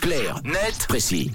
Clair, net, précis.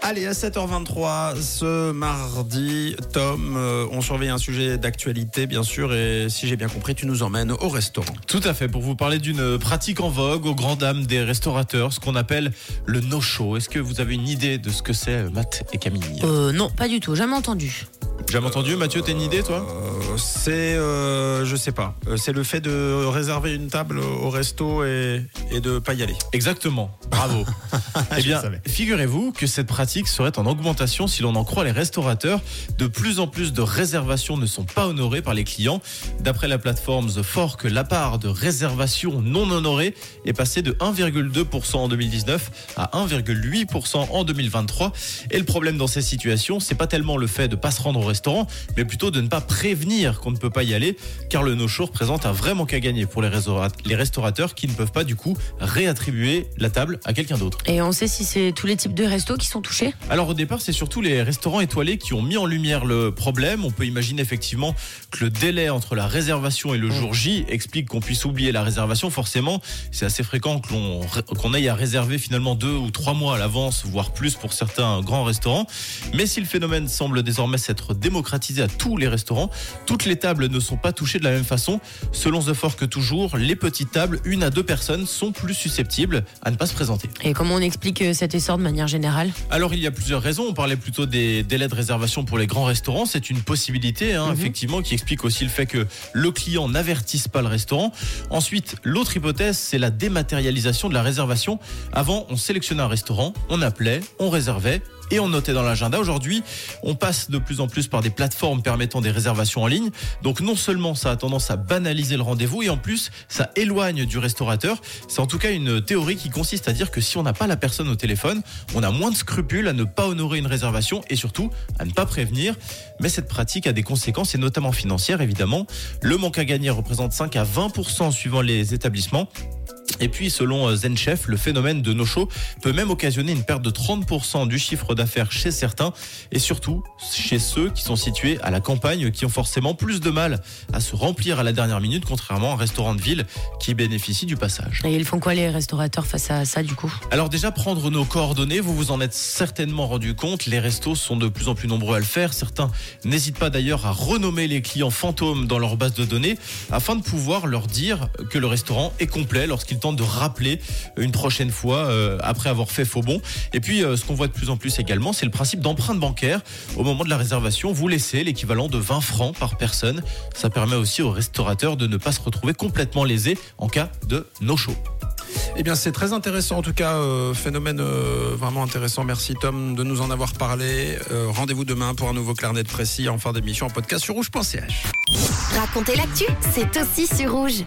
Allez, à 7h23, ce mardi, Tom, euh, on surveille un sujet d'actualité, bien sûr, et si j'ai bien compris, tu nous emmènes au restaurant. Tout à fait, pour vous parler d'une pratique en vogue aux grandes dames des restaurateurs, ce qu'on appelle le no-show. Est-ce que vous avez une idée de ce que c'est, Matt et Camille? Euh, non, pas du tout, jamais entendu. Jamais entendu, Mathieu, t'as une idée, toi Euh, c'est, euh, je sais pas, Euh, c'est le fait de réserver une table au resto et, et de pas y aller. Exactement, bravo. eh bien, figurez-vous que cette pratique serait en augmentation si l'on en croit les restaurateurs. De plus en plus de réservations ne sont pas honorées par les clients. D'après la plateforme The Fork, la part de réservations non honorées est passée de 1,2% en 2019 à 1,8% en 2023. Et le problème dans ces situations, c'est pas tellement le fait de pas se rendre au restaurant, mais plutôt de ne pas prévenir qu'on ne peut pas y aller, car le no-show représente un vrai manque à gagner pour les, les restaurateurs qui ne peuvent pas du coup réattribuer la table à quelqu'un d'autre. Et on sait si c'est tous les types de restos qui sont touchés? Alors au départ, c'est surtout les restaurants étoilés qui ont mis en lumière le problème. On peut imaginer effectivement que le délai entre la réservation et le jour J explique qu'on puisse oublier la réservation. Forcément, c'est assez fréquent que l'on qu'on aille à réserver finalement deux ou trois mois à l'avance, voire plus pour certains grands restaurants. Mais si le phénomène semble désormais s'être démocratisé à tous les restaurants, toutes les tables ne sont pas touchées de la même façon. Selon The Fork toujours, les petites tables, une à deux personnes, sont plus susceptibles à ne pas se présenter. Et comment on explique euh, cet essor de manière générale? Alors il y a plusieurs raisons. On parlait plutôt des délais de réservation pour les grands restaurants. C'est une possibilité, hein, effectivement, qui explique aussi le fait que le client n'avertisse pas le restaurant. Ensuite, l'autre hypothèse, c'est la dématérialisation de la réservation. Avant, on sélectionnait un restaurant, on appelait, on réservait. Et on notait dans l'agenda. Aujourd'hui, on passe de plus en plus par des plateformes permettant des réservations en ligne. Donc non seulement ça a tendance à banaliser le rendez-vous, et en plus ça éloigne du restaurateur. C'est en tout cas une théorie qui consiste à dire que si on n'a pas la personne au téléphone, on a moins de scrupules à ne pas honorer une réservation et surtout à ne pas prévenir. Mais cette pratique a des conséquences et notamment financières évidemment. Le manque à gagner représente 5 à 20% suivant les établissements. Et puis, selon euh, ZenChef, le phénomène de no-show peut même occasionner une perte de 30% du chiffre d'affaires chez certains et surtout chez ceux qui sont situés à la campagne qui ont forcément plus de mal à se remplir à la dernière minute contrairement à un restaurant de ville qui bénéficie du passage. Et ils font quoi les restaurateurs face à ça du coup? Alors déjà prendre nos coordonnées, vous vous en êtes certainement rendu compte, les restos sont de plus en plus nombreux à le faire. Certains n'hésitent pas d'ailleurs à renommer les clients fantômes dans leur base de données afin de pouvoir leur dire que le restaurant est complet lorsqu'ils de rappeler une prochaine fois euh, après avoir fait faux bon. Et puis euh, ce qu'on voit de plus en plus également, c'est le principe d'empreinte bancaire. Au moment de la réservation, vous laissez l'équivalent de 20 francs par personne. Ça permet aussi aux restaurateurs de ne pas se retrouver complètement lésés en cas de no-show. Eh bien, c'est très intéressant, en tout cas, euh, phénomène euh, vraiment intéressant. Merci Tom de nous en avoir parlé. Euh, Rendez-vous demain pour un nouveau clarnet de précis en fin d'émission en podcast sur rouge.ch. Racontez l'actu, c'est aussi sur rouge.